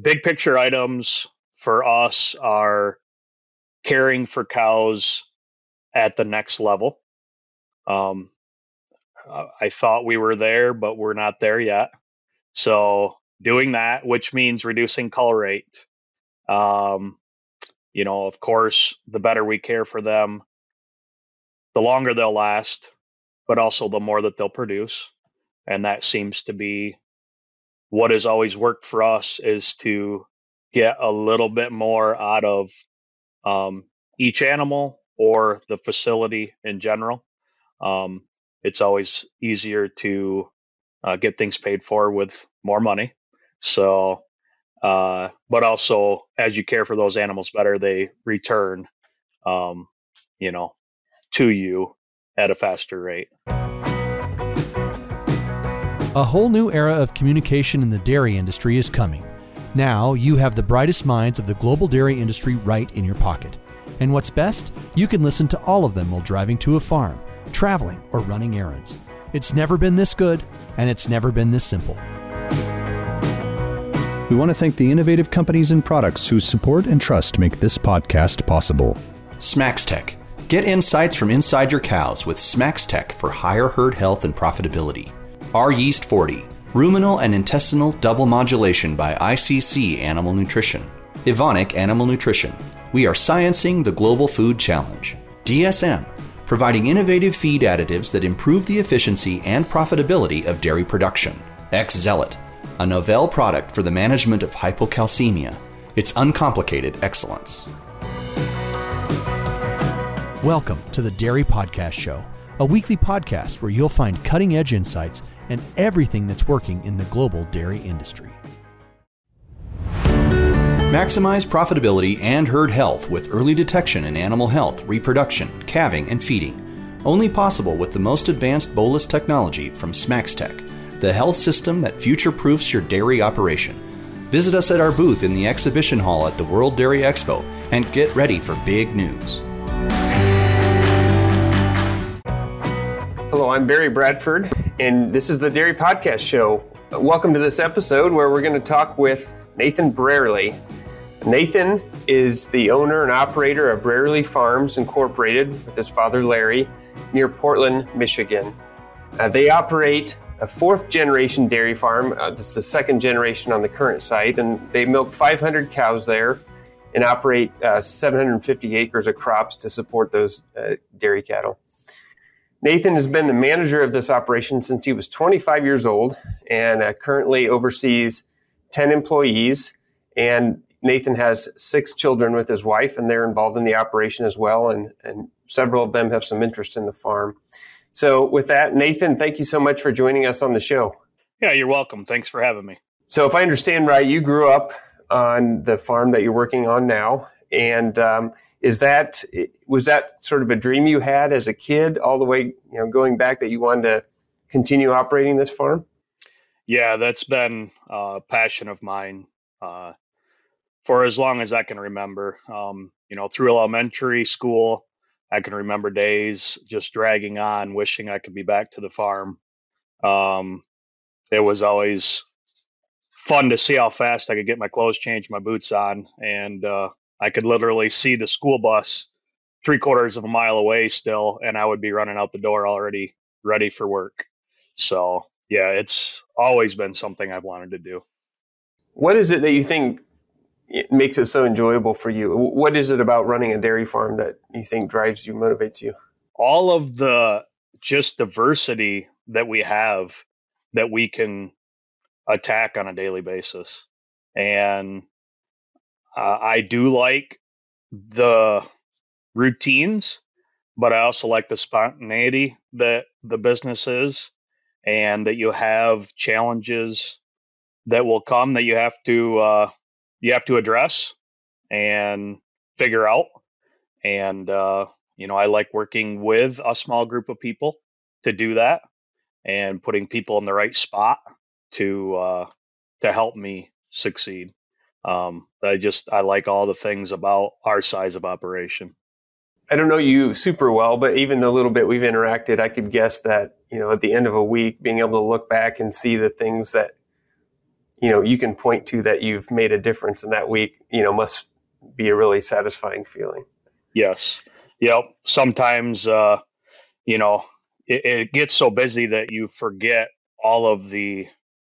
big picture items for us are caring for cows at the next level. Um, I thought we were there, but we're not there yet. So doing that, which means reducing cull rate. Um, you know, of course, the better we care for them, the longer they'll last, but also the more that they'll produce. And that seems to be what has always worked for us is to get a little bit more out of um, each animal or the facility in general. Um, it's always easier to uh, get things paid for with more money. So, uh, but also as you care for those animals better, they return, um, you know, to you at a faster rate. A whole new era of communication in the dairy industry is coming. Now you have the brightest minds of the global dairy industry right in your pocket. And what's best? You can listen to all of them while driving to a farm, traveling, or running errands. It's never been this good, and it's never been this simple. We want to thank the innovative companies and products whose support and trust make this podcast possible. SmaxTech. Get insights from inside your cows with SmaxTech for higher herd health and profitability. R Yeast 40, ruminal and intestinal double modulation by ICC Animal Nutrition. Evonik Animal Nutrition. We are sciencing the global food challenge. DSM, providing innovative feed additives that improve the efficiency and profitability of dairy production. X-Zelit, a novel product for the management of hypocalcemia. It's uncomplicated excellence. Welcome to the Dairy Podcast Show, a weekly podcast where you'll find cutting edge insights and everything that's working in the global dairy industry. Maximize profitability and herd health with early detection in animal health, reproduction, calving, and feeding. Only possible with the most advanced bolus technology from SmaxTech, the health system that future proofs your dairy operation. Visit us at our booth in the exhibition hall at the World Dairy Expo and get ready for big news. Hello, I'm Barry Bradford, and this is the Dairy Podcast Show. Welcome to this episode where we're going to talk with Nathan Brearley. Nathan is the owner and operator of Brearley Farms Incorporated with his father Larry near Portland, Michigan. Uh, they operate a fourth generation dairy farm. Uh, this is the second generation on the current site, and they milk 500 cows there and operate uh, 750 acres of crops to support those uh, dairy cattle. Nathan has been the manager of this operation since he was 25 years old and uh, currently oversees 10 employees. And Nathan has six children with his wife, and they're involved in the operation as well. And, and several of them have some interest in the farm. So, with that, Nathan, thank you so much for joining us on the show. Yeah, you're welcome. Thanks for having me. So, if I understand right, you grew up on the farm that you're working on now. And um, is that was that sort of a dream you had as a kid all the way you know going back that you wanted to continue operating this farm? Yeah that's been a passion of mine uh, for as long as i can remember. Um, you know through elementary school i can remember days just dragging on wishing i could be back to the farm. Um, it was always fun to see how fast i could get my clothes changed my boots on and uh, I could literally see the school bus three quarters of a mile away still, and I would be running out the door already ready for work. So, yeah, it's always been something I've wanted to do. What is it that you think makes it so enjoyable for you? What is it about running a dairy farm that you think drives you, motivates you? All of the just diversity that we have that we can attack on a daily basis. And uh, I do like the routines, but I also like the spontaneity that the business is, and that you have challenges that will come that you have to uh, you have to address and figure out. And uh, you know, I like working with a small group of people to do that, and putting people in the right spot to uh, to help me succeed. Um, I just I like all the things about our size of operation. I don't know you super well, but even the little bit we've interacted, I could guess that you know at the end of a week, being able to look back and see the things that you know you can point to that you've made a difference in that week you know must be a really satisfying feeling. Yes. Yep. Sometimes uh you know it, it gets so busy that you forget all of the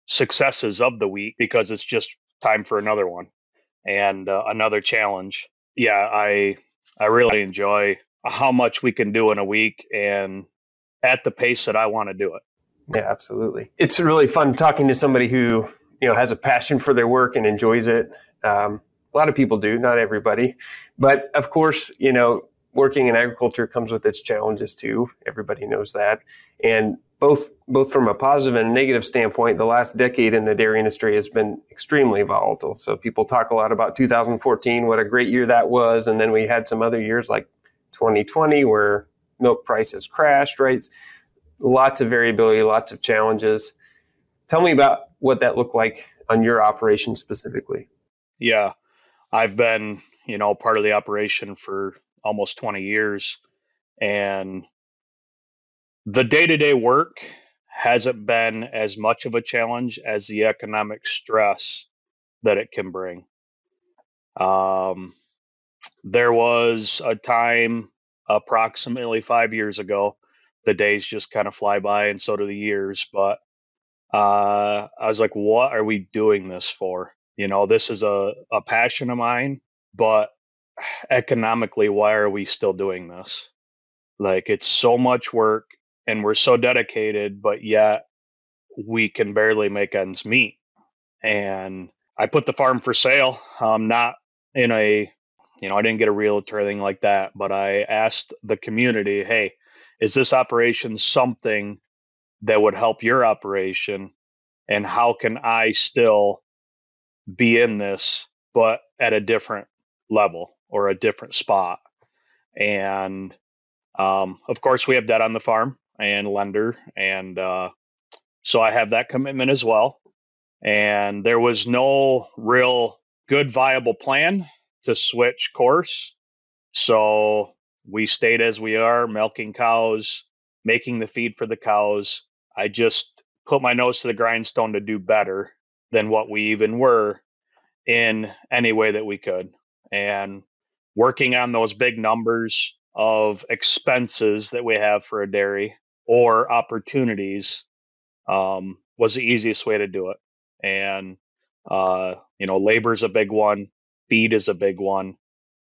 successes of the week because it's just time for another one and uh, another challenge. Yeah i i really enjoy how much we can do in a week and at the pace that i want to do it. Yeah absolutely. It's really fun talking to somebody who you know has a passion for their work and enjoys it. Um, a lot of people do, not everybody, but of course, you know, working in agriculture comes with its challenges too. Everybody knows that, and both both from a positive and negative standpoint, the last decade in the dairy industry has been extremely volatile. So people talk a lot about 2014, what a great year that was, and then we had some other years like 2020 where milk prices crashed. Right, lots of variability, lots of challenges. Tell me about what that looked like on your operation specifically. Yeah, I've been, you know, part of the operation for almost 20 years and the day-to-day work hasn't been as much of a challenge as the economic stress that it can bring. Um, there was a time approximately five years ago, the days just kind of fly by and so do the years, but uh, I was like, what are we doing this for? You know, this is a, a passion of mine, but economically, why are we still doing this? Like, it's so much work and we're so dedicated, but yet we can barely make ends meet. And I put the farm for sale, um, not in a, you know, I didn't get a realtor or anything like that, but I asked the community, hey, is this operation something that would help your operation? And how can i still be in this but at a different level or a different spot? And um, of course we have debt on the farm and lender and uh, so i have that commitment as well and there was no real good viable plan to switch course so we stayed as we are milking cows making the feed for the cows. I just put my nose to the grindstone to do better than what we even were in any way that we could. And working on those big numbers of expenses that we have for a dairy or opportunities um, was the easiest way to do it. And, uh, you know, labor is a big one, feed is a big one.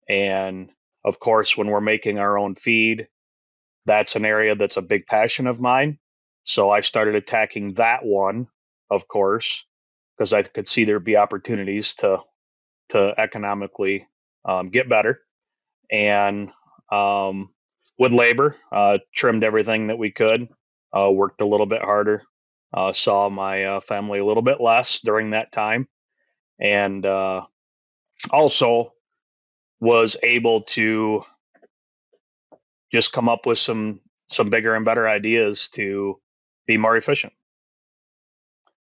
And of course, when we're making our own feed, that's an area that's a big passion of mine. So I started attacking that one, of course, because I could see there'd be opportunities to to economically um, get better. And um, with labor, uh, trimmed everything that we could, uh, worked a little bit harder, uh, saw my uh, family a little bit less during that time, and uh, also was able to just come up with some some bigger and better ideas to be more efficient.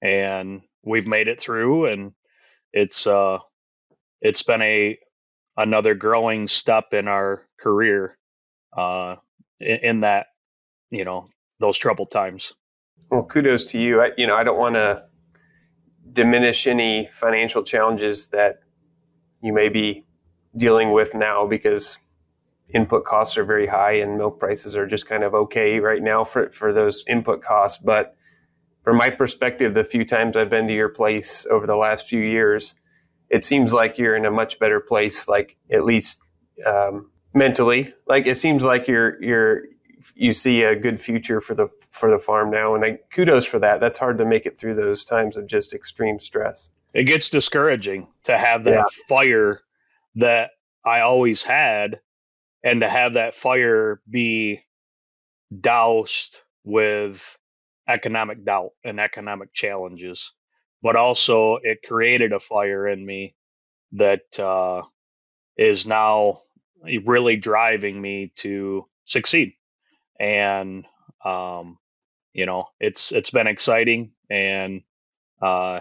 And we've made it through and it's uh it's been a another growing step in our career uh in, that you know those troubled times. Well, kudos to you. I, you know, I don't want to diminish any financial challenges that you may be dealing with now because input costs are very high and milk prices are just kind of okay right now for, for those input costs. But from my perspective, the few times I've been to your place over the last few years, it seems like you're in a much better place, like at least um, mentally. Like it seems like you're you're you see a good future for the for the farm now, and I kudos for that. That's hard to make it through those times of just extreme stress. It gets discouraging to have that yeah. fire that I always had and to have that fire be doused with economic doubt and economic challenges but also it created a fire in me that uh, is now really driving me to succeed and um, you know it's it's been exciting and uh,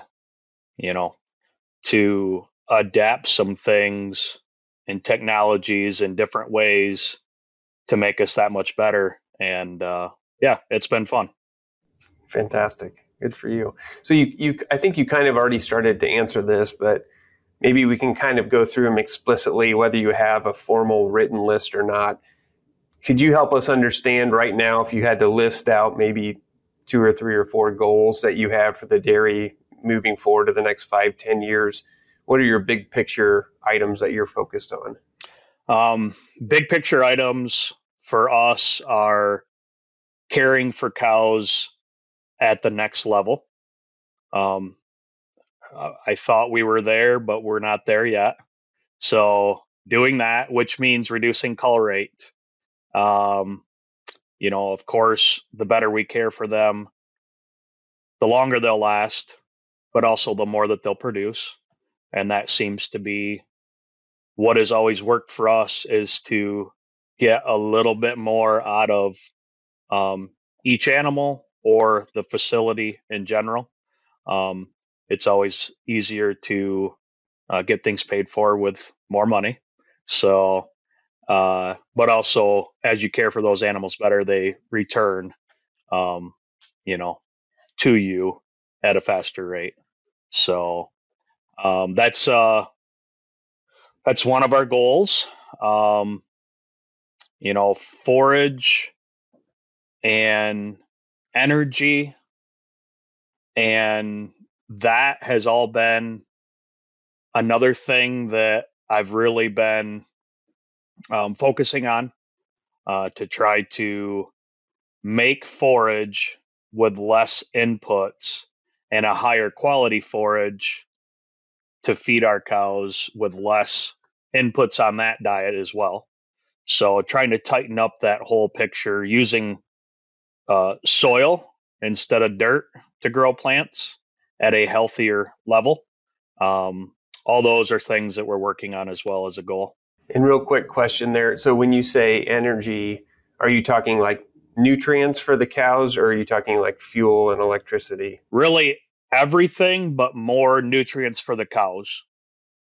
you know to adapt some things and technologies in different ways to make us that much better. And uh, yeah, it's been fun. Fantastic. Good for you. So you, you, I think you kind of already started to answer this, but maybe we can kind of go through them explicitly, whether you have a formal written list or not. Could you help us understand right now if you had to list out maybe two or three or four goals that you have for the dairy moving forward to the next five, ten years? What are your big picture items that you're focused on? Um, big picture items for us are caring for cows at the next level. Um, I thought we were there, but we're not there yet. So doing that, which means reducing cull rate. Um, you know, of course, the better we care for them, the longer they'll last, but also the more that they'll produce. And that seems to be what has always worked for us is to get a little bit more out of um, each animal or the facility in general. Um, it's always easier to uh, get things paid for with more money. So, uh, but also as you care for those animals better, they return, um, you know, to you at a faster rate. So um, that's uh, that's one of our goals. Um, you know, forage and energy and that has all been another thing that I've really been um, focusing on uh, to try to make forage with less inputs and a higher quality forage to feed our cows with less inputs on that diet as well. So trying to tighten up that whole picture using uh, soil instead of dirt to grow plants at a healthier level. Um, all those are things that we're working on as well as a goal. And real quick question there. So when you say energy, are you talking like nutrients for the cows or are you talking like fuel and electricity? Really everything but more nutrients for the cows.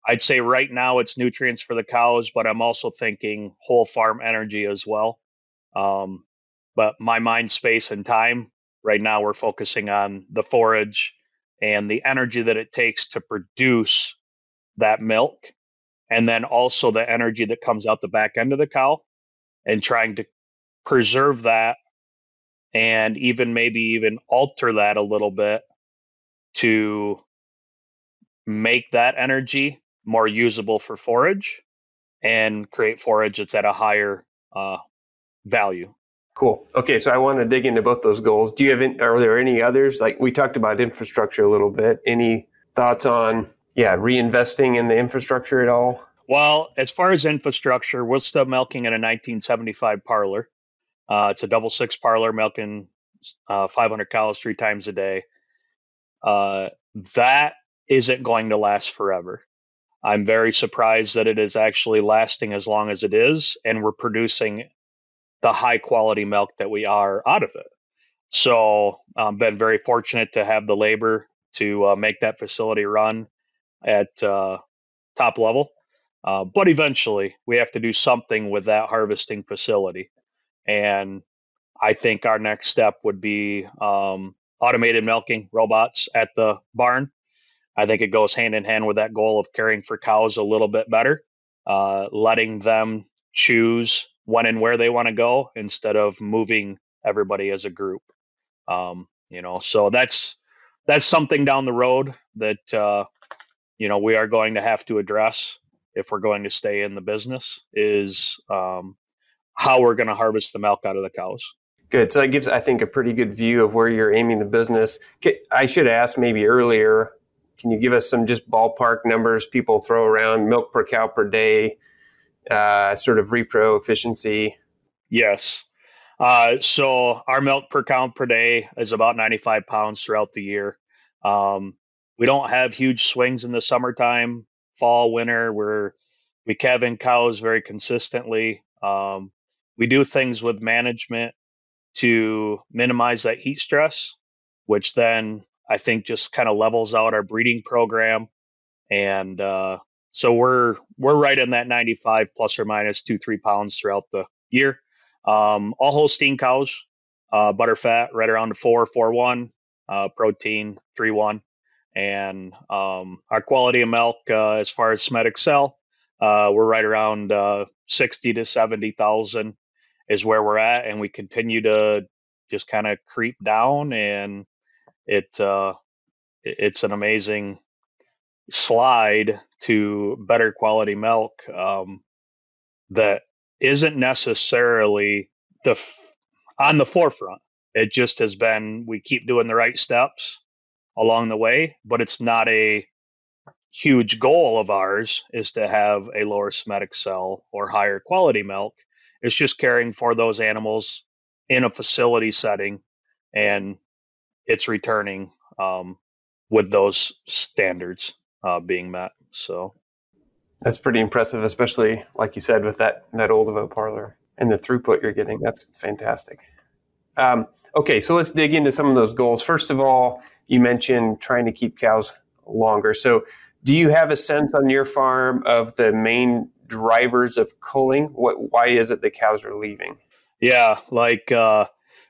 I'd say right now it's nutrients for the cows, but I'm also thinking whole farm energy as well. Um, but my mind space and time right now we're focusing on the forage and the energy that it takes to produce that milk and then also the energy that comes out the back end of the cow and trying to preserve that and even maybe even alter that a little bit to make that energy more usable for forage and create forage that's at a higher uh, value. Cool. Okay, so I want to dig into both those goals. Do you have? Are there any others? Like we talked about infrastructure a little bit. Any thoughts on yeah reinvesting in the infrastructure at all? Well, as far as infrastructure, we're still milking in a 1975 parlor. Uh, it's a double six parlor milking uh, 500 cows three times a day. Uh, that isn't going to last forever. I'm very surprised that it is actually lasting as long as it is, and we're producing the high quality milk that we are out of it. So, I've um, been very fortunate to have the labor to uh, make that facility run at uh, top level. Uh, but eventually, we have to do something with that harvesting facility. And I think our next step would be um, automated milking robots at the barn. I think it goes hand in hand with that goal of caring for cows a little bit better, uh, letting them choose when and where they want to go instead of moving everybody as a group. Um, you know, so that's that's something down the road that uh, you know we are going to have to address if we're going to stay in the business is um, how we're going to harvest the milk out of the cows. Good. So that gives, I think, a pretty good view of where you're aiming the business. I should ask maybe earlier. Can you give us some just ballpark numbers people throw around milk per cow per day? Uh, sort of repro efficiency? Yes. Uh, so our milk per cow per day is about 95 pounds throughout the year. Um, we don't have huge swings in the summertime, fall, winter. We're we calve in cows very consistently. Um, we do things with management to minimize that heat stress, which then I think just kind of levels out our breeding program and uh, so we're we're right in that 95 plus or minus two three pounds throughout the year. Um, all Holstein cows, uh, butter fat right around the four four one. uh, protein three one, and um, our quality of milk uh, as far as somatic cell, uh, we're right around uh, sixty to seventy thousand is where we're at, and we continue to just kind of creep down, and it uh, it's an amazing slide to better quality milk um, that isn't necessarily the f- on the forefront. It just has been we keep doing the right steps along the way, but it's not a huge goal of ours is to have a lower somatic cell or higher quality milk. It's just caring for those animals in a facility setting and it's returning um, with those standards uh, being met. So that's pretty impressive, especially like you said with that that old of a parlor and the throughput you're getting. That's fantastic. Um, okay, so let's dig into some of those goals. First of all, you mentioned trying to keep cows longer. So, do you have a sense on your farm of the main drivers of culling? What why is it the cows are leaving? Yeah, like uh,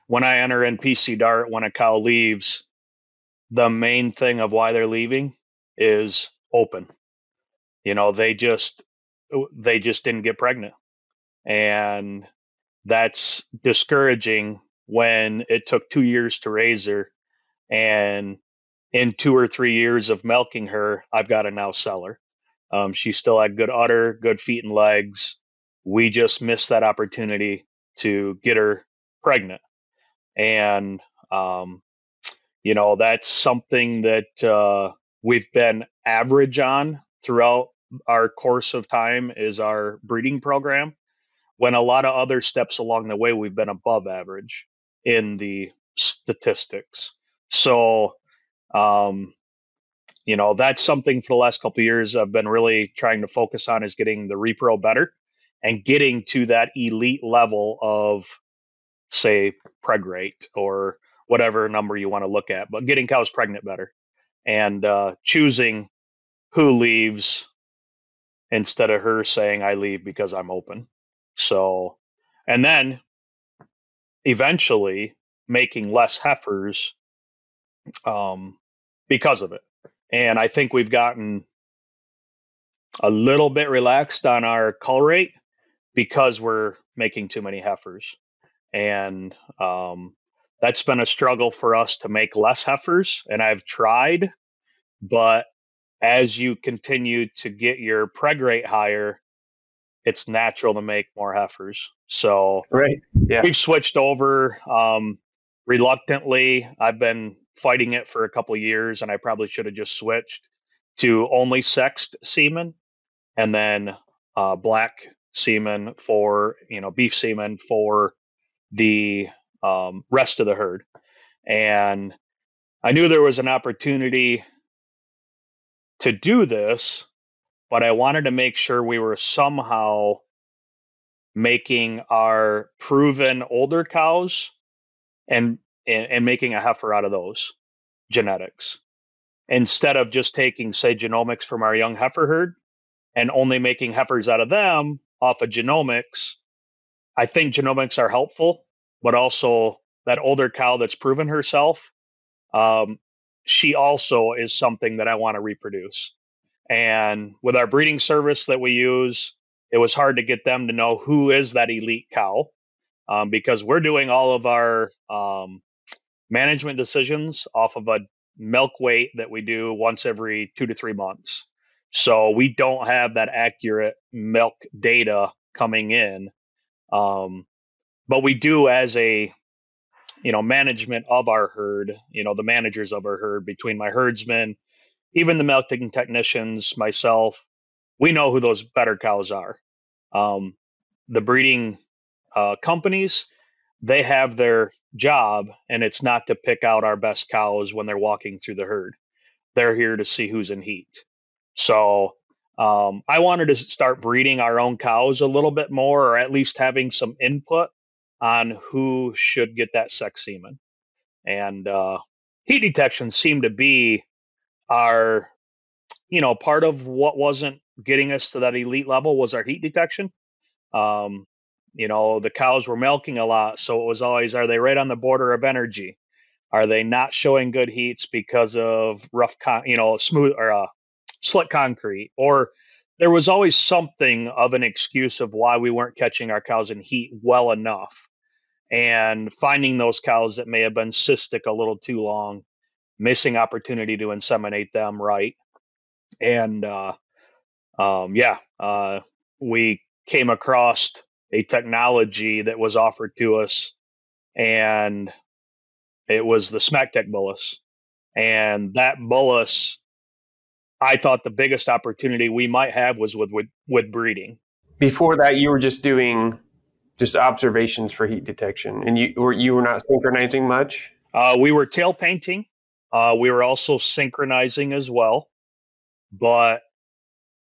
when I enter in PC Dart, when a cow leaves, the main thing of why they're leaving is open. You know, they just they just didn't get pregnant. And that's discouraging when it took 2 years to raise her and in 2 or 3 years of milking her, I've got to now sell her. Um, she still had good udder, good feet and legs. We just missed that opportunity to get her pregnant. And um, you know, that's something that uh, we've been average on throughout our course of time is our breeding program. When a lot of other steps along the way, we've been above average in the statistics. So, um, you know, that's something for the last couple years I've been really trying to focus on is getting the repro better and getting to that elite level of, say, preg rate or whatever number you want to look at, but getting cows pregnant better and uh, choosing who leaves instead of her saying I leave because I'm open. So, and then eventually making less heifers um, because of it. And I think we've gotten a little bit relaxed on our cull rate because we're making too many heifers. And um, that's been a struggle for us to make less heifers and i've tried but as you continue to get your preg rate higher it's natural to make more heifers. So right. Yeah. we've switched over um, reluctantly. I've been fighting it for a couple years and i probably should have just switched to only sexed semen and then uh, black semen for you know beef semen for the um, rest of the herd. And I knew there was an opportunity to do this, but I wanted to make sure we were somehow making our proven older cows and, and, and making a heifer out of those genetics instead of just taking say genomics from our young heifer herd and only making heifers out of them off of genomics i think genomics are helpful but also that older cow that's proven herself. Um, she also is something that I want to reproduce. And with our breeding service that we use, it was hard to get them to know who is that elite cow um, because we're doing all of our um, management decisions off of a milk weight that we do once every two to three months. So we don't have that accurate milk data coming in. Um, but we do as a you know management of our herd you know the managers of our herd between my herdsmen even the milking technicians myself we know who those better cows are. Um, the breeding uh, companies they have their job and it's not to pick out our best cows when they're walking through the herd. They're here to see who's in heat. So um, i wanted to start breeding our own cows a little bit more or at least having some input on who should get that sex semen. And uh, heat detection seemed to be our, you know, part of what wasn't getting us to that elite level was our heat detection. Um, you know, the cows were milking a lot, so it was always, are they right on the border of energy? Are they not showing good heats because of rough, con- you know, smooth or uh, slick concrete? Or there was always something of an excuse of why we weren't catching our cows in heat well enough and finding those cows that may have been cystic a little too long, missing opportunity to inseminate them right. And uh, um, yeah, uh, we came across a technology that was offered to us, and it was the SmaxTech Bolus. And that bolus, I thought the biggest opportunity we might have was with, with with breeding. Before that, you were just doing just observations for heat detection, and you were you were not synchronizing much. Uh, we were tail painting. Uh, we were also synchronizing as well, but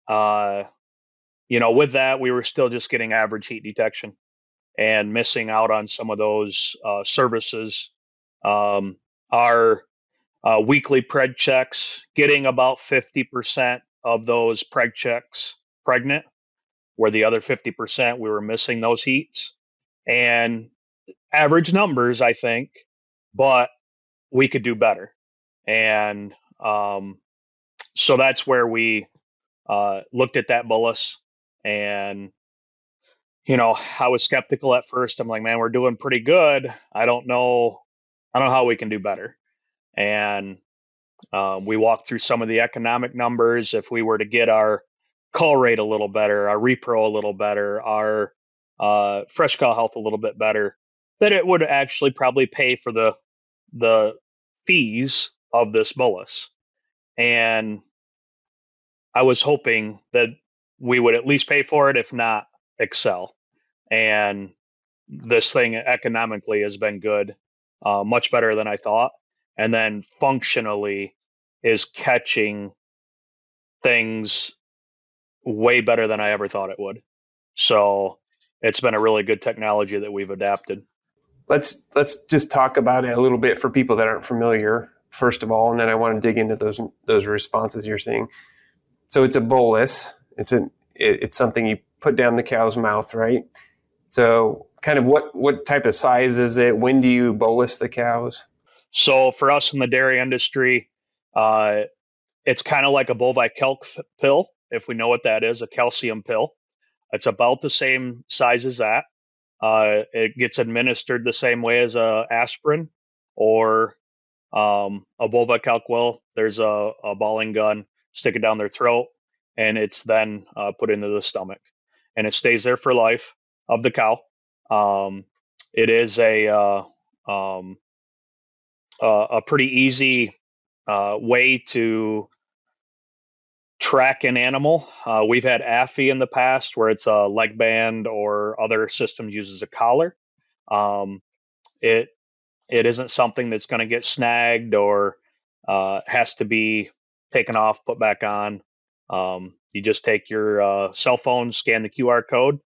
uh, you know, with that, we were still just getting average heat detection and missing out on some of those uh, services. Um, our uh, weekly preg checks, getting about fifty percent of those preg checks pregnant where the other 50% we were missing those heats. And average numbers, I think, but we could do better. And um, so that's where we uh, looked at that bolus and you know i was skeptical at first. I'm like man we're doing pretty good. I don't know i don't know how we can do better and um, we walked through some of the economic numbers if we were to get our cull rate a little better, our repro a little better, our uh, fresh call health a little bit better, that it would actually probably pay for the the fees of this bolus. And I was hoping that we would at least pay for it, if not excel. And this thing economically has been good, uh, much better than I thought. And then functionally is catching things way better than I ever thought it would. So it's been a really good technology that we've adapted. Let's let's just talk about it a little bit for people that aren't familiar, first of all, and then I want to dig into those those responses you're seeing. So it's a bolus. It's a it, it's something you put down the cow's mouth, right? So kind of what what type of size is it? When do you bolus the cows? So for us in the dairy industry, uh, it's kind of like a Bovikalc pill if we know what that is, a calcium pill. It's about the same size as that. Uh, it gets administered the same way as a aspirin or um, a Bovikalc will. There's a, a, balling gun, stick it down their throat, and it's then uh, put into the stomach, and it stays there for life of the cow. Um, it is a uh, a pretty easy uh, way to track an animal. Uh, we've had AFI in the past where it's a leg band or other systems uses a collar. Um, it it isn't something that's going to get snagged or uh, has to be taken off, put back on. Um, you just take your uh, cell phone, scan the QR code,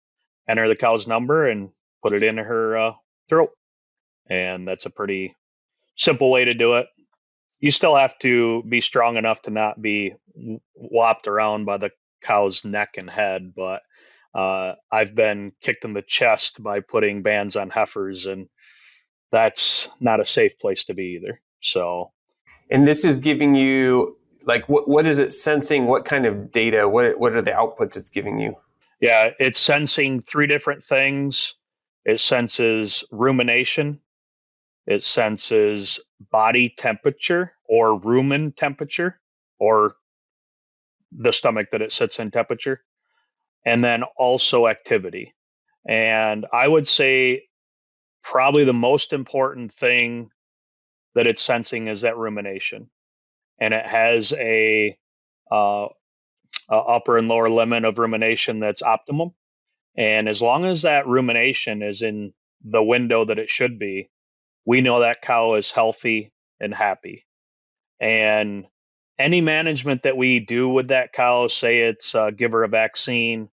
enter the cow's number, and put it in her uh, throat. And that's a pretty simple way to do it you still have to be strong enough to not be whopped around by the cow's neck and head. But uh, I've been kicked in the chest by putting bands on heifers, and that's not a safe place to be either. So, and this is giving you like what what is it sensing? What kind of data? What what are the outputs it's giving you? Yeah, it's sensing three different things. It senses rumination, it senses body temperature or rumen temperature or the stomach that it sits in temperature, and then also activity. And I would say probably the most important thing that it's sensing is that rumination. And it has a, uh, a upper and lower limit of rumination that's optimum. And as long as that rumination is in the window that it should be, we know that cow is healthy and happy. And any management that we do with that cow, say it's uh, give her a vaccine,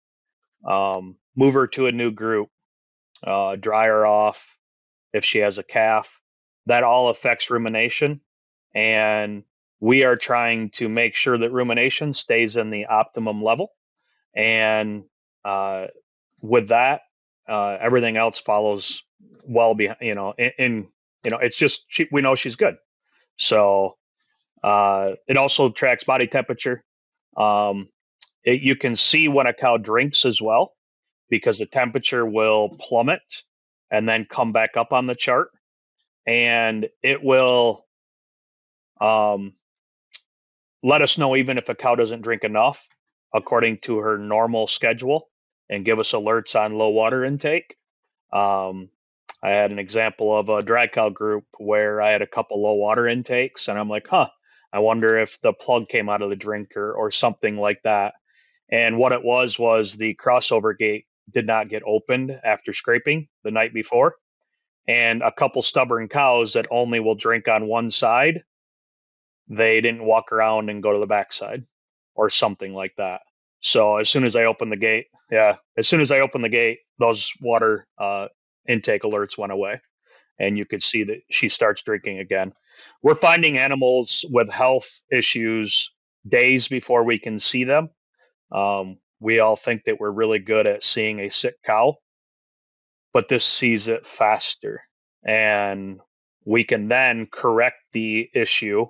um, move her to a new group, uh, dry her off if she has a calf, that all affects rumination. And we are trying to make sure that rumination stays in the optimum level. And uh, with that, uh, everything else follows well behind, you know, in, in you know, it's just she, we know she's good. So uh, it also tracks body temperature. Um, it, you can see when a cow drinks as well because the temperature will plummet and then come back up on the chart, and it will um, let us know even if a cow doesn't drink enough according to her normal schedule and give us alerts on low water intake. Um, I had an example of a dry cow group where I had a couple low water intakes, and I'm like, huh, I wonder if the plug came out of the drinker or something like that. And what it was was the crossover gate did not get opened after scraping the night before. And a couple stubborn cows that only will drink on one side, they didn't walk around and go to the backside or something like that. So as soon as I opened the gate, yeah, as soon as I opened the gate, those water uh, intake alerts went away, and you could see that she starts drinking again. We're finding animals with health issues days before we can see them. Um, we all think that we're really good at seeing a sick cow, but this sees it faster, and we can then correct the issue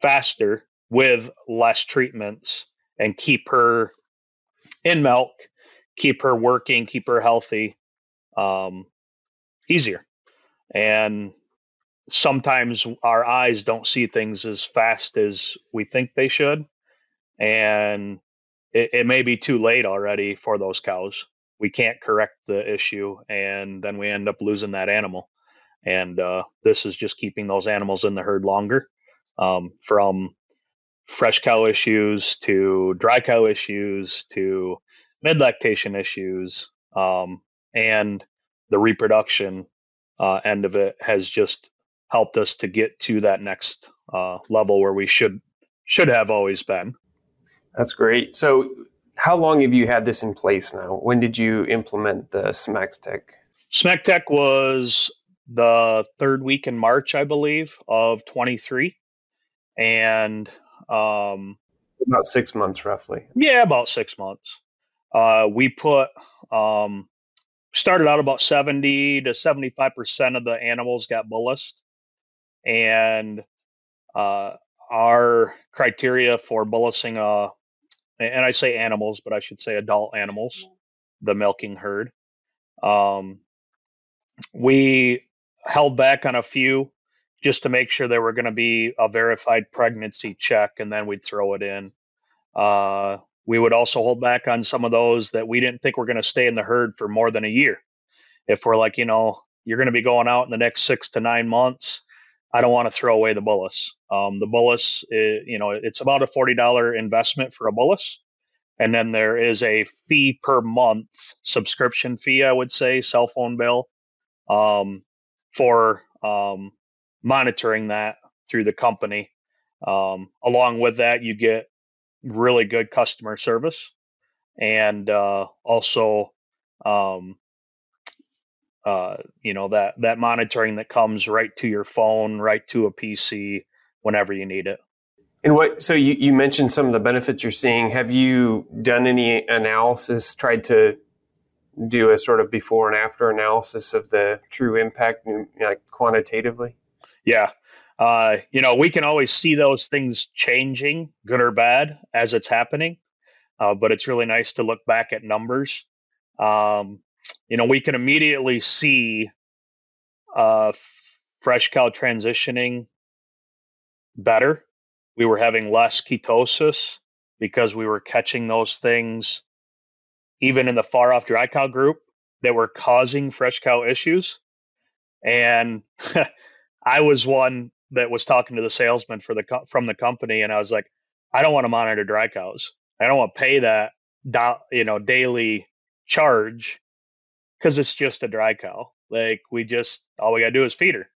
faster with less treatments and keep her in milk, keep her working, keep her healthy, um, easier. And sometimes our eyes don't see things as fast as we think they should. And it, it may be too late already for those cows. We can't correct the issue, and then we end up losing that animal. And uh, this is just keeping those animals in the herd longer um, from fresh cow issues to dry cow issues to mid lactation issues um, and the reproduction uh, end of it has just helped us to get to that next uh, level where we should should have always been. That's great. So, how long have you had this in place now? When did you implement the SmaxTech? SmaxTech was the third week in March, I believe, of 23. And um, about six months, roughly. Yeah, about six months. Uh, we put um, started out about 70 to 75 percent of the animals got bolused, and uh, our criteria for bolusing a and I say animals, but I should say adult animals, the milking herd. Um, we held back on a few just to make sure there were going to be a verified pregnancy check, and then we'd throw it in. Uh, we would also hold back on some of those that we didn't think were going to stay in the herd for more than a year. If we're like, you know, you're going to be going out in the next six to nine months, I don't want to throw away the bolus. Um, the bolus, is, you know, it's about a forty dollar investment for a bolus, and then there is a fee per month subscription fee. I would say cell phone bill um, for um, monitoring that through the company. Um, along with that, you get really good customer service and uh, also um, uh, you know that that monitoring that comes right to your phone right to a pc whenever you need it. And what so you, you mentioned some of the benefits you're seeing. Have you done any analysis tried to do a sort of before and after analysis of the true impact like quantitatively? Yeah uh, you know, we can always see those things changing, good or bad, as it's happening. Uh, but it's really nice to look back at numbers. Um, you know, we can immediately see uh, fresh cow transitioning better. We were having less ketosis because we were catching those things even in the far off dry cow group that were causing fresh cow issues. And I was one that was talking to the salesman for the from the company, and I was like, I don't want to monitor dry cows. I don't want to pay that you know daily charge because it's just a dry cow. Like we just all we gotta do is feed her,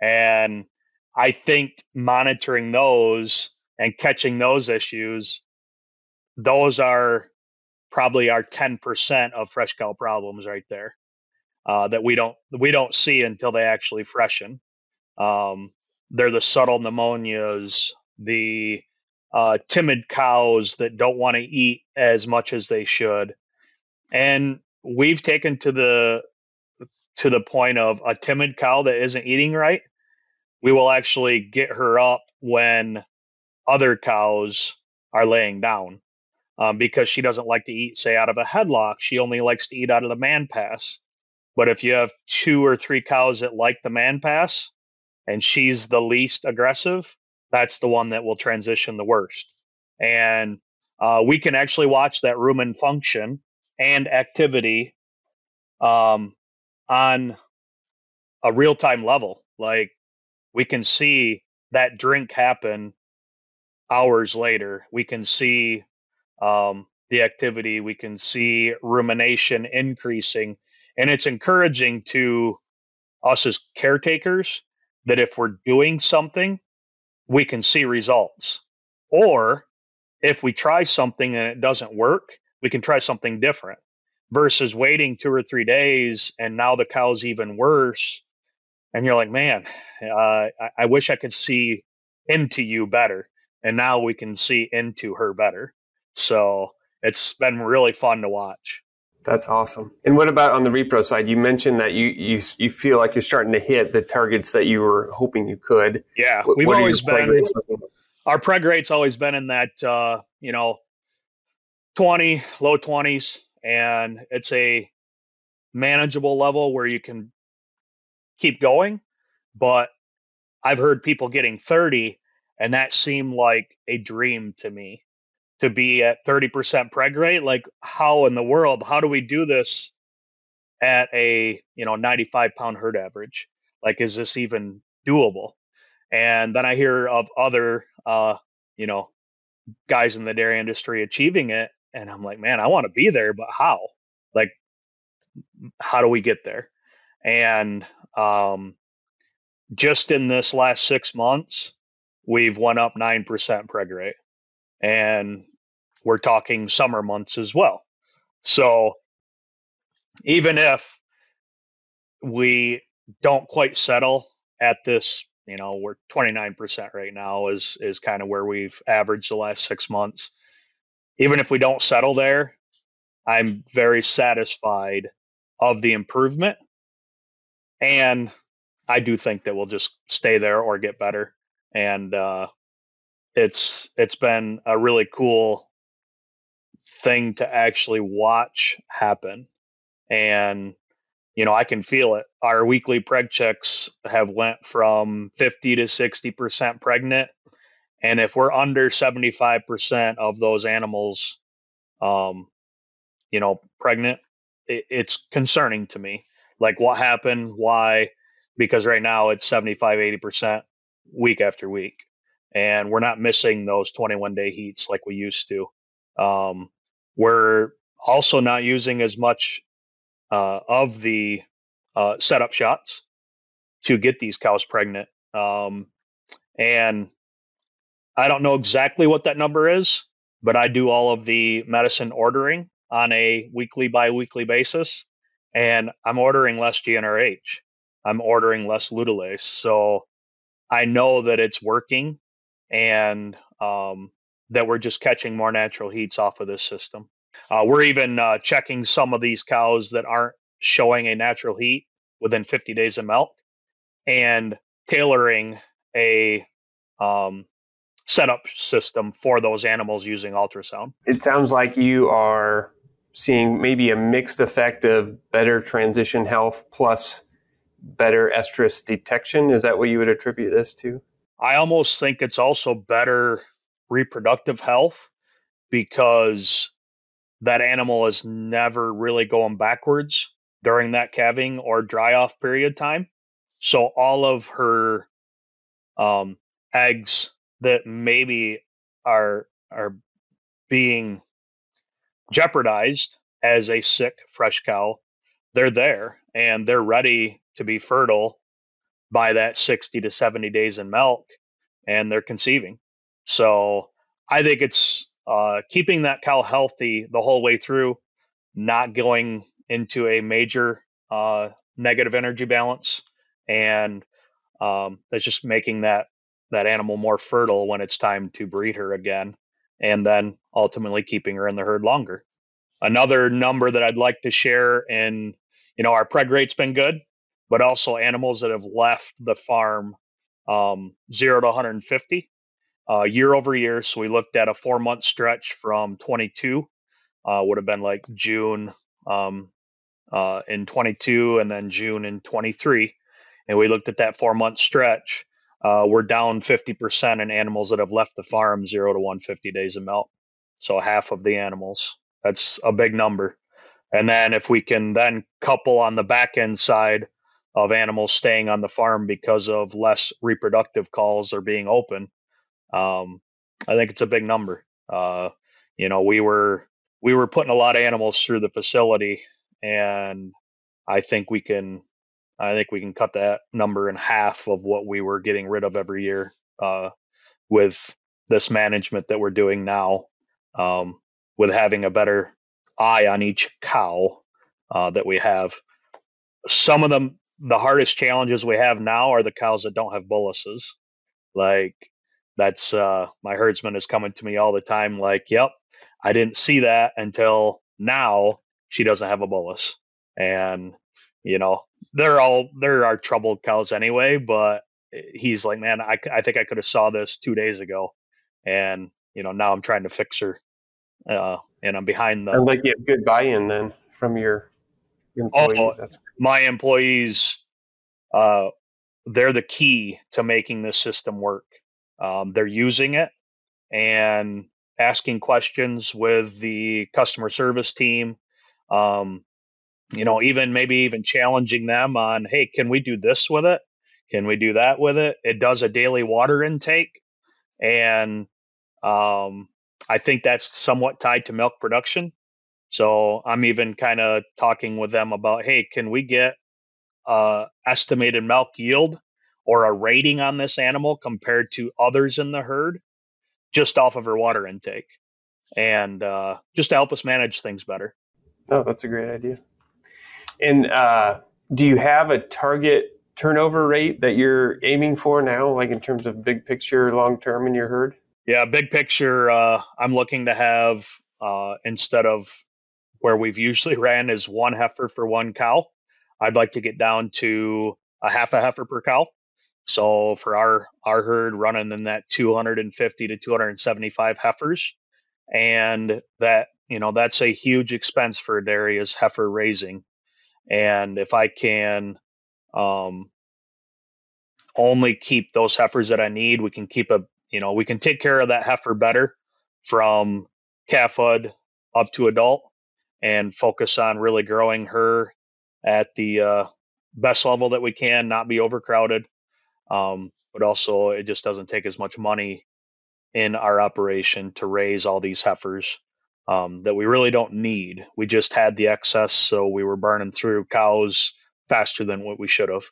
and I think monitoring those and catching those issues, those are probably our ten percent of fresh cow problems right there. Uh, that we don't we don't see until they actually freshen. Um, they're the subtle pneumonias, the uh, timid cows that don't want to eat as much as they should. And we've taken to the to the point of a timid cow that isn't eating right, we will actually get her up when other cows are laying down um, because she doesn't like to eat, say, out of a headlock. She only likes to eat out of the man pass. But if you have two or three cows that like the man pass and she's the least aggressive, that's the one that will transition the worst. And uh, we can actually watch that rumen function and activity um, on a real time level. Like we can see that drink happen hours later. We can see um, the activity. We can see rumination increasing. And it's encouraging to us as caretakers that if we're doing something, we can see results. Or if we try something and it doesn't work, we can try something different versus waiting two or three days and now the cow's even worse. And you're like, man, uh, I, I wish I could see into you better. And now we can see into her better. So it's been really fun to watch. That's awesome. And what about on the repro side? You mentioned that you you you feel like you're starting to hit the targets that you were hoping you could. Yeah, we've what always been our preg rate's always been in that uh, you know 20 low 20s and it's a manageable level where you can keep going but I've heard people getting 30 and that seemed like a dream to me to be at 30% preg rate like how in the world how do we do this at a you know 95 pound herd average? Like is this even doable? And then i hear of other uh you know guys in the dairy industry achieving it and i'm like man i want to be there but how? Like how do we get there? And um just in this last six months we've went up 9% preg rate. And we're talking summer months as well. So even if we don't quite settle at this, you know, we're 29% right now is is kind of where we've averaged the last 6 months. Even if we don't settle there, I'm very satisfied of the improvement and I do think that we'll just stay there or get better and uh it's it's been a really cool thing to actually watch happen. And you know, I can feel it. Our weekly preg checks have went from 50 to 60% pregnant. And if we're under 75% of those animals, um, you know, pregnant, it, it's concerning to me. Like what happened, why? Because right now it's 75, 80% week after week. And we're not missing those 21 day heats like we used to. Um, we're also not using as much uh, of the uh, setup shots to get these cows pregnant. Um, and I don't know exactly what that number is, but I do all of the medicine ordering on a weekly bi weekly basis. And I'm ordering less GnRH. I'm ordering less Lutalyse. So I know that it's working and um, that we're just catching more natural heats off of this system. Uh, we're even uh, checking some of these cows that aren't showing a natural heat within 50 days of milk and tailoring a um, setup system for those animals using ultrasound. It sounds like you are seeing maybe a mixed effect of better transition health plus better estrus detection. Is that what you would attribute this to? I almost think it's also better reproductive health because that animal is never really going backwards during that calving or dry off period time. So all of her um, eggs that maybe are are being jeopardized as a sick fresh cow, they're there and they're ready to be fertile by that 60 to 70 days in milk and they're conceiving. So I think it's uh, keeping that cow healthy the whole way through, not going into a major uh, negative energy balance, and um, that's just making that that animal more fertile when it's time to breed her again, and then ultimately keeping her in the herd longer. Another number that I'd like to share and you know, our preg rate's been good, but also animals that have left the farm um, zero to 150 uh, year over year. So we looked at a four month stretch from 22, uh, would have been like June um, uh, in 22 and then June in 23. And we looked at that four month stretch. Uh, we're down 50% in animals that have left the farm zero to 150 days of melt. So half of the animals. That's a big number. And then if we can then couple on the back end side of animals staying on the farm because of less reproductive culls or being open, um, I think it's a big number. Uh, you know, we were we were putting a lot of animals through the facility, and I think we can I think we can cut that number in half of what we were getting rid of every year uh, with this management that we're doing now, um, with having a better eye on each cow uh, that we have. Some of them, the hardest challenges we have now are the cows that don't have boluses. Like that's uh, my herdsman is coming to me all the time, like, "Yep, I didn't see that until now. She doesn't have a bolus," and you know they're all there are troubled cows anyway. But he's like, "Man, I, I think I could have saw this two days ago," and you know now I'm trying to fix her, uh, and I'm behind the. Sounds like you have good buy-in then from your employees. Oh, my employees, uh, they're the key to making this system work. Um, they're using it and asking questions with the customer service team. Um, you know, even maybe even challenging them on, hey, can we do this with it? Can we do that with it? It does a daily water intake, and um, I think that's somewhat tied to milk production. So I'm even kind of talking with them about, hey, can we get uh, estimated milk yield or a rating on this animal compared to others in the herd just off of her water intake and uh, just to help us manage things better. Oh, that's a great idea. And uh, do you have a target turnover rate that you're aiming for now, like in terms of big picture, long term in your herd? Yeah, big picture. Uh, I'm looking to have uh, instead of where we've usually ran is one heifer for one cow. I'd like to get down to a half a heifer per cow. So for our our herd running in that 250 to 275 heifers, and that you know that's a huge expense for a dairy is heifer raising, and if I can um, only keep those heifers that I need, we can keep a you know we can take care of that heifer better from calfhood up to adult, and focus on really growing her at the uh, best level that we can, not be overcrowded um, but also, it just doesn't take as much money in our operation to raise all these heifers um, that we really don't need. We just had the excess, so we were burning through cows faster than what we should have.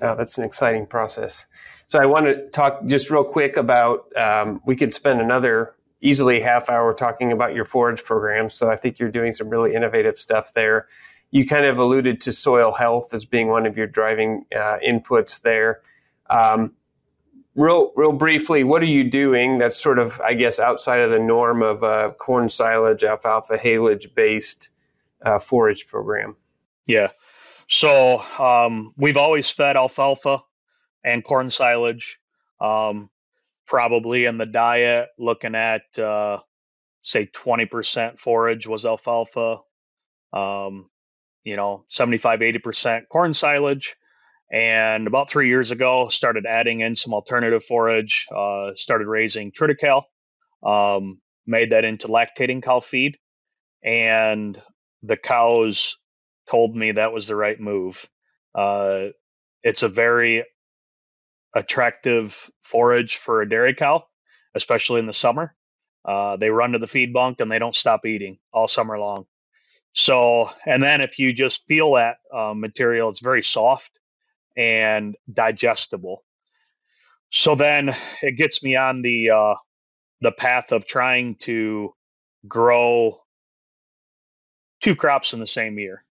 Oh, that's an exciting process. So I want to talk just real quick about. Um, we could spend another easily half hour talking about your forage program. So I think you're doing some really innovative stuff there. You kind of alluded to soil health as being one of your driving uh, inputs there. Um, real, real briefly, what are you doing that's sort of, I guess, outside of the norm of a corn silage, alfalfa, haylage based uh, forage program? Yeah. So um, we've always fed alfalfa and corn silage, um, probably in the diet, looking at, uh, say, 20% forage was alfalfa, um, you know, 75, 80% corn silage. And about three years ago started adding in some alternative forage uh, started raising triticale um, made that into lactating cow feed. And the cows told me that was the right move. Uh, it's a very attractive forage for a dairy cow especially in the summer. Uh, they run to the feed bunk and they don't stop eating all summer long so and then if you just feel that uh, material it's very soft and digestible. So then it gets me on the uh, the path of trying to grow two crops in the same year.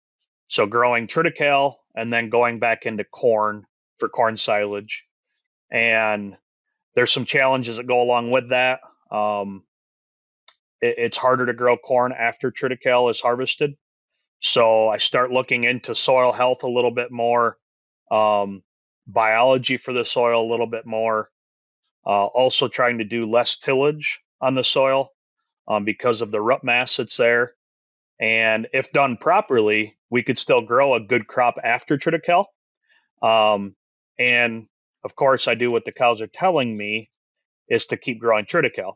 So growing triticale and then going back into corn for corn silage. And there's some challenges that go along with that. Um, it, it's harder to grow corn after triticale is harvested. So I start looking into soil health a little bit more, um, biology for the soil a little bit more. Uh, also trying to do less tillage on the soil um, because of the root mass that's there. And if done properly, we could still grow a good crop after triticale. Um, and of course, I do what the cows are telling me is to keep growing triticale.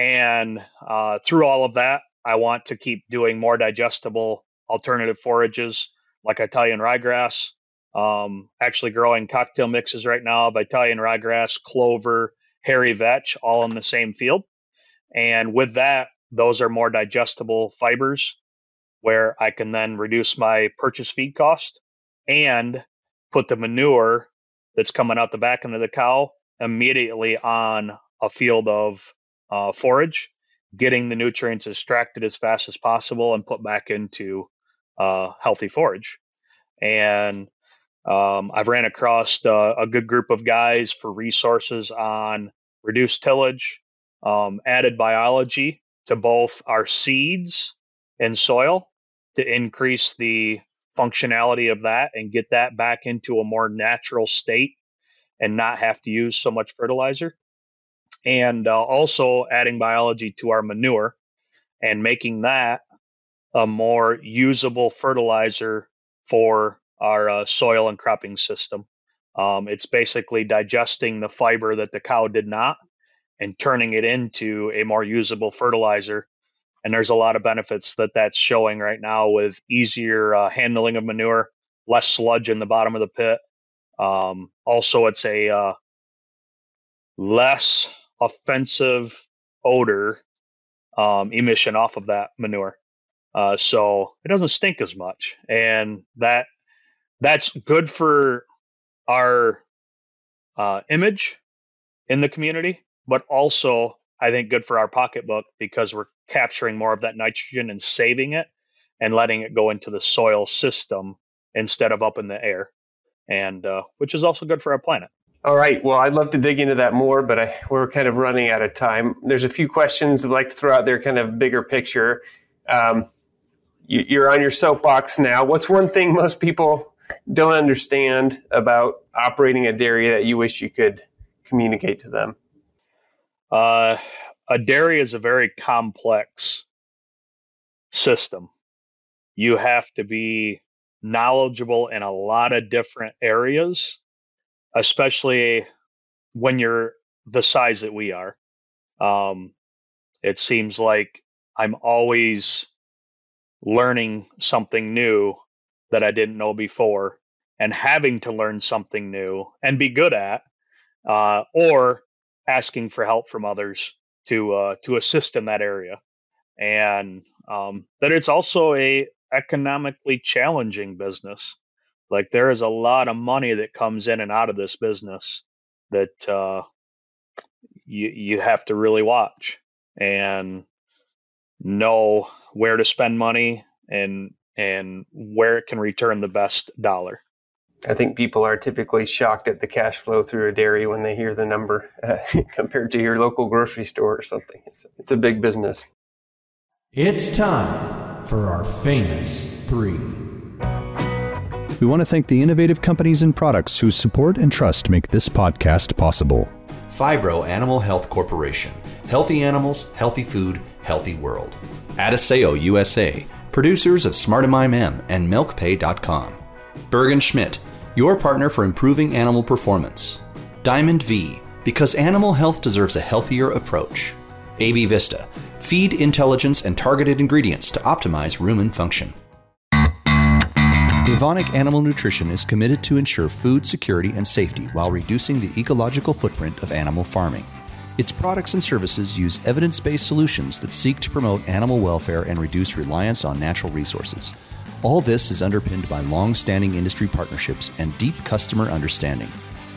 And uh, through all of that, I want to keep doing more digestible alternative forages like Italian ryegrass. Um, actually, growing cocktail mixes right now of Italian ryegrass, clover, hairy vetch, all in the same field. And with that, those are more digestible fibers where I can then reduce my purchase feed cost and put the manure that's coming out the back end of the cow immediately on a field of uh, forage, getting the nutrients extracted as fast as possible and put back into uh, healthy forage. And um, I've ran across uh, a good group of guys for resources on reduced tillage, um, added biology to both our seeds and soil to increase the functionality of that and get that back into a more natural state and not have to use so much fertilizer. And uh, also adding biology to our manure and making that a more usable fertilizer for our uh, soil and cropping system. Um, it's basically digesting the fiber that the cow did not and turning it into a more usable fertilizer. And there's a lot of benefits that that's showing right now with easier uh, handling of manure, less sludge in the bottom of the pit. Um, also, it's a uh, less offensive odor um, emission off of that manure. Uh, so it doesn't stink as much, and that that's good for our uh, image in the community but also I think good for our pocketbook because we're capturing more of that nitrogen and saving it and letting it go into the soil system instead of up in the air, and uh, which is also good for our planet. All right. Well, I'd love to dig into that more, but I, we're kind of running out of time. There's a few questions I'd like to throw out there, kind of bigger picture. Um, you, you're on your soapbox now. What's one thing most people don't understand about operating a dairy that you wish you could communicate to them? Uh, a dairy is a very complex system. You have to be knowledgeable in a lot of different areas, especially when you're the size that we are. Um, it seems like I'm always learning something new that I didn't know before and having to learn something new and be good at, uh, or asking for help from others to uh, to assist in that area, and um, that it's also a economically challenging business. Like there is a lot of money that comes in and out of this business that uh, you you have to really watch and know where to spend money and and where it can return the best dollar. I think people are typically shocked at the cash flow through a dairy when they hear the number uh, compared to your local grocery store or something. It's, it's a big business. It's time for our famous three. We want to thank the innovative companies and products whose support and trust make this podcast possible. Phibro Animal Health Corporation. Healthy animals, healthy food, healthy world. Adisseo USA. Producers of Smartamine M and MilkPay.com. Berg and Schmidt your partner for improving animal performance. Diamond V, because animal health deserves a healthier approach. AB Vista, feed intelligence and targeted ingredients to optimize rumen function. Evonik Animal Nutrition is committed to ensure food security and safety while reducing the ecological footprint of animal farming. Its products and services use evidence based solutions that seek to promote animal welfare and reduce reliance on natural resources. All this is underpinned by long standing industry partnerships and deep customer understanding.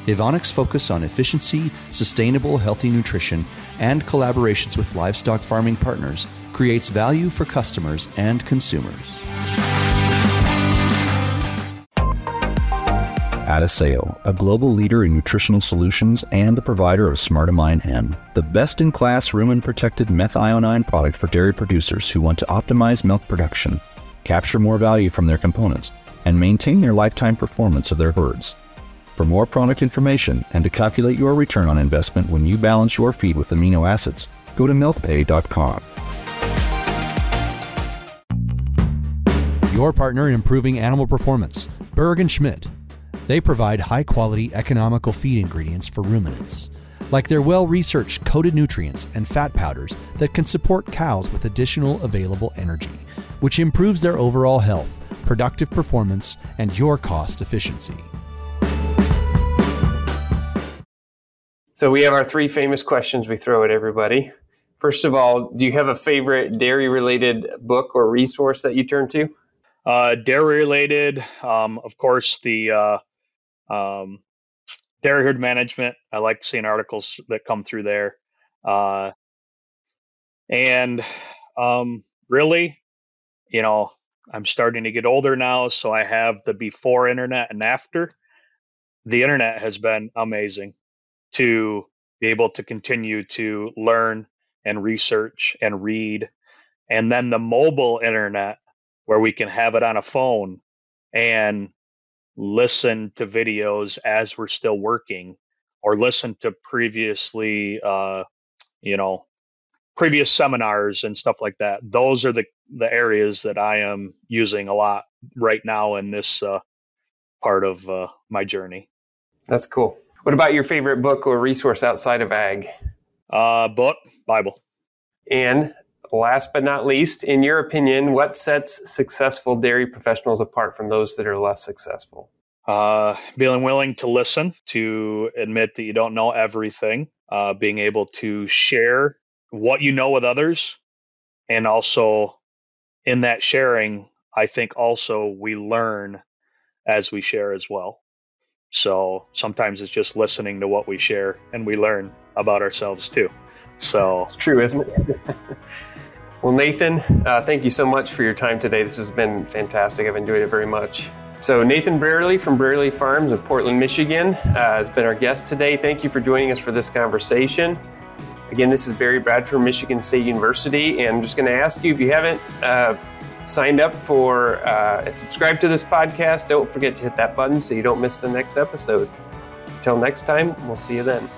Evonik's focus on efficiency, sustainable, healthy nutrition, and collaborations with livestock farming partners creates value for customers and consumers. Adisseo, a global leader in nutritional solutions and the provider of Smartamine M, the best in class rumen protected methionine product for dairy producers who want to optimize milk production capture more value from their components, and maintain their lifetime performance of their herds. For more product information and to calculate your return on investment when you balance your feed with amino acids, go to milkpay.com. Your partner in improving animal performance, Berg and Schmidt. They provide high quality, economical feed ingredients for ruminants, like their well researched coated nutrients and fat powders that can support cows with additional available energy, which improves their overall health, productive performance, and your cost efficiency. So we have our three famous questions we throw at everybody. First of all, do you have a favorite dairy related book or resource that you turn to? Uh, dairy related, um, of course, the uh, um, dairy herd management. I like seeing articles that come through there. Uh, and um, really, you know, I'm starting to get older now, so I have the before internet and after. The internet has been amazing to be able to continue to learn and research and read. And then the mobile internet, where we can have it on a phone and listen to videos as we're still working or listen to previously, uh, you know, previous seminars and stuff like that. Those are the, the areas that I am using a lot right now in this uh, part of uh, my journey. That's cool. What about your favorite book or resource outside of ag? Uh, book, Bible. And last but not least, in your opinion, what sets successful dairy professionals apart from those that are less successful? Uh, being willing to listen, to admit that you don't know everything, uh, being able to share what you know with others, and also in that sharing, I think also we learn as we share as well. So sometimes it's just listening to what we share and we learn about ourselves too. So it's true, isn't it? well, Nathan, uh, thank you so much for your time today. This has been fantastic. I've enjoyed it very much. So, Nathan Brearley from Brearley Farms in Portland, Michigan, uh, has been our guest today. Thank you for joining us for this conversation. Again, this is Barry Bradford, Michigan State University, and I'm just going to ask you if you haven't uh, signed up for uh, subscribe to this podcast, don't forget to hit that button so you don't miss the next episode. Until next time, we'll see you then.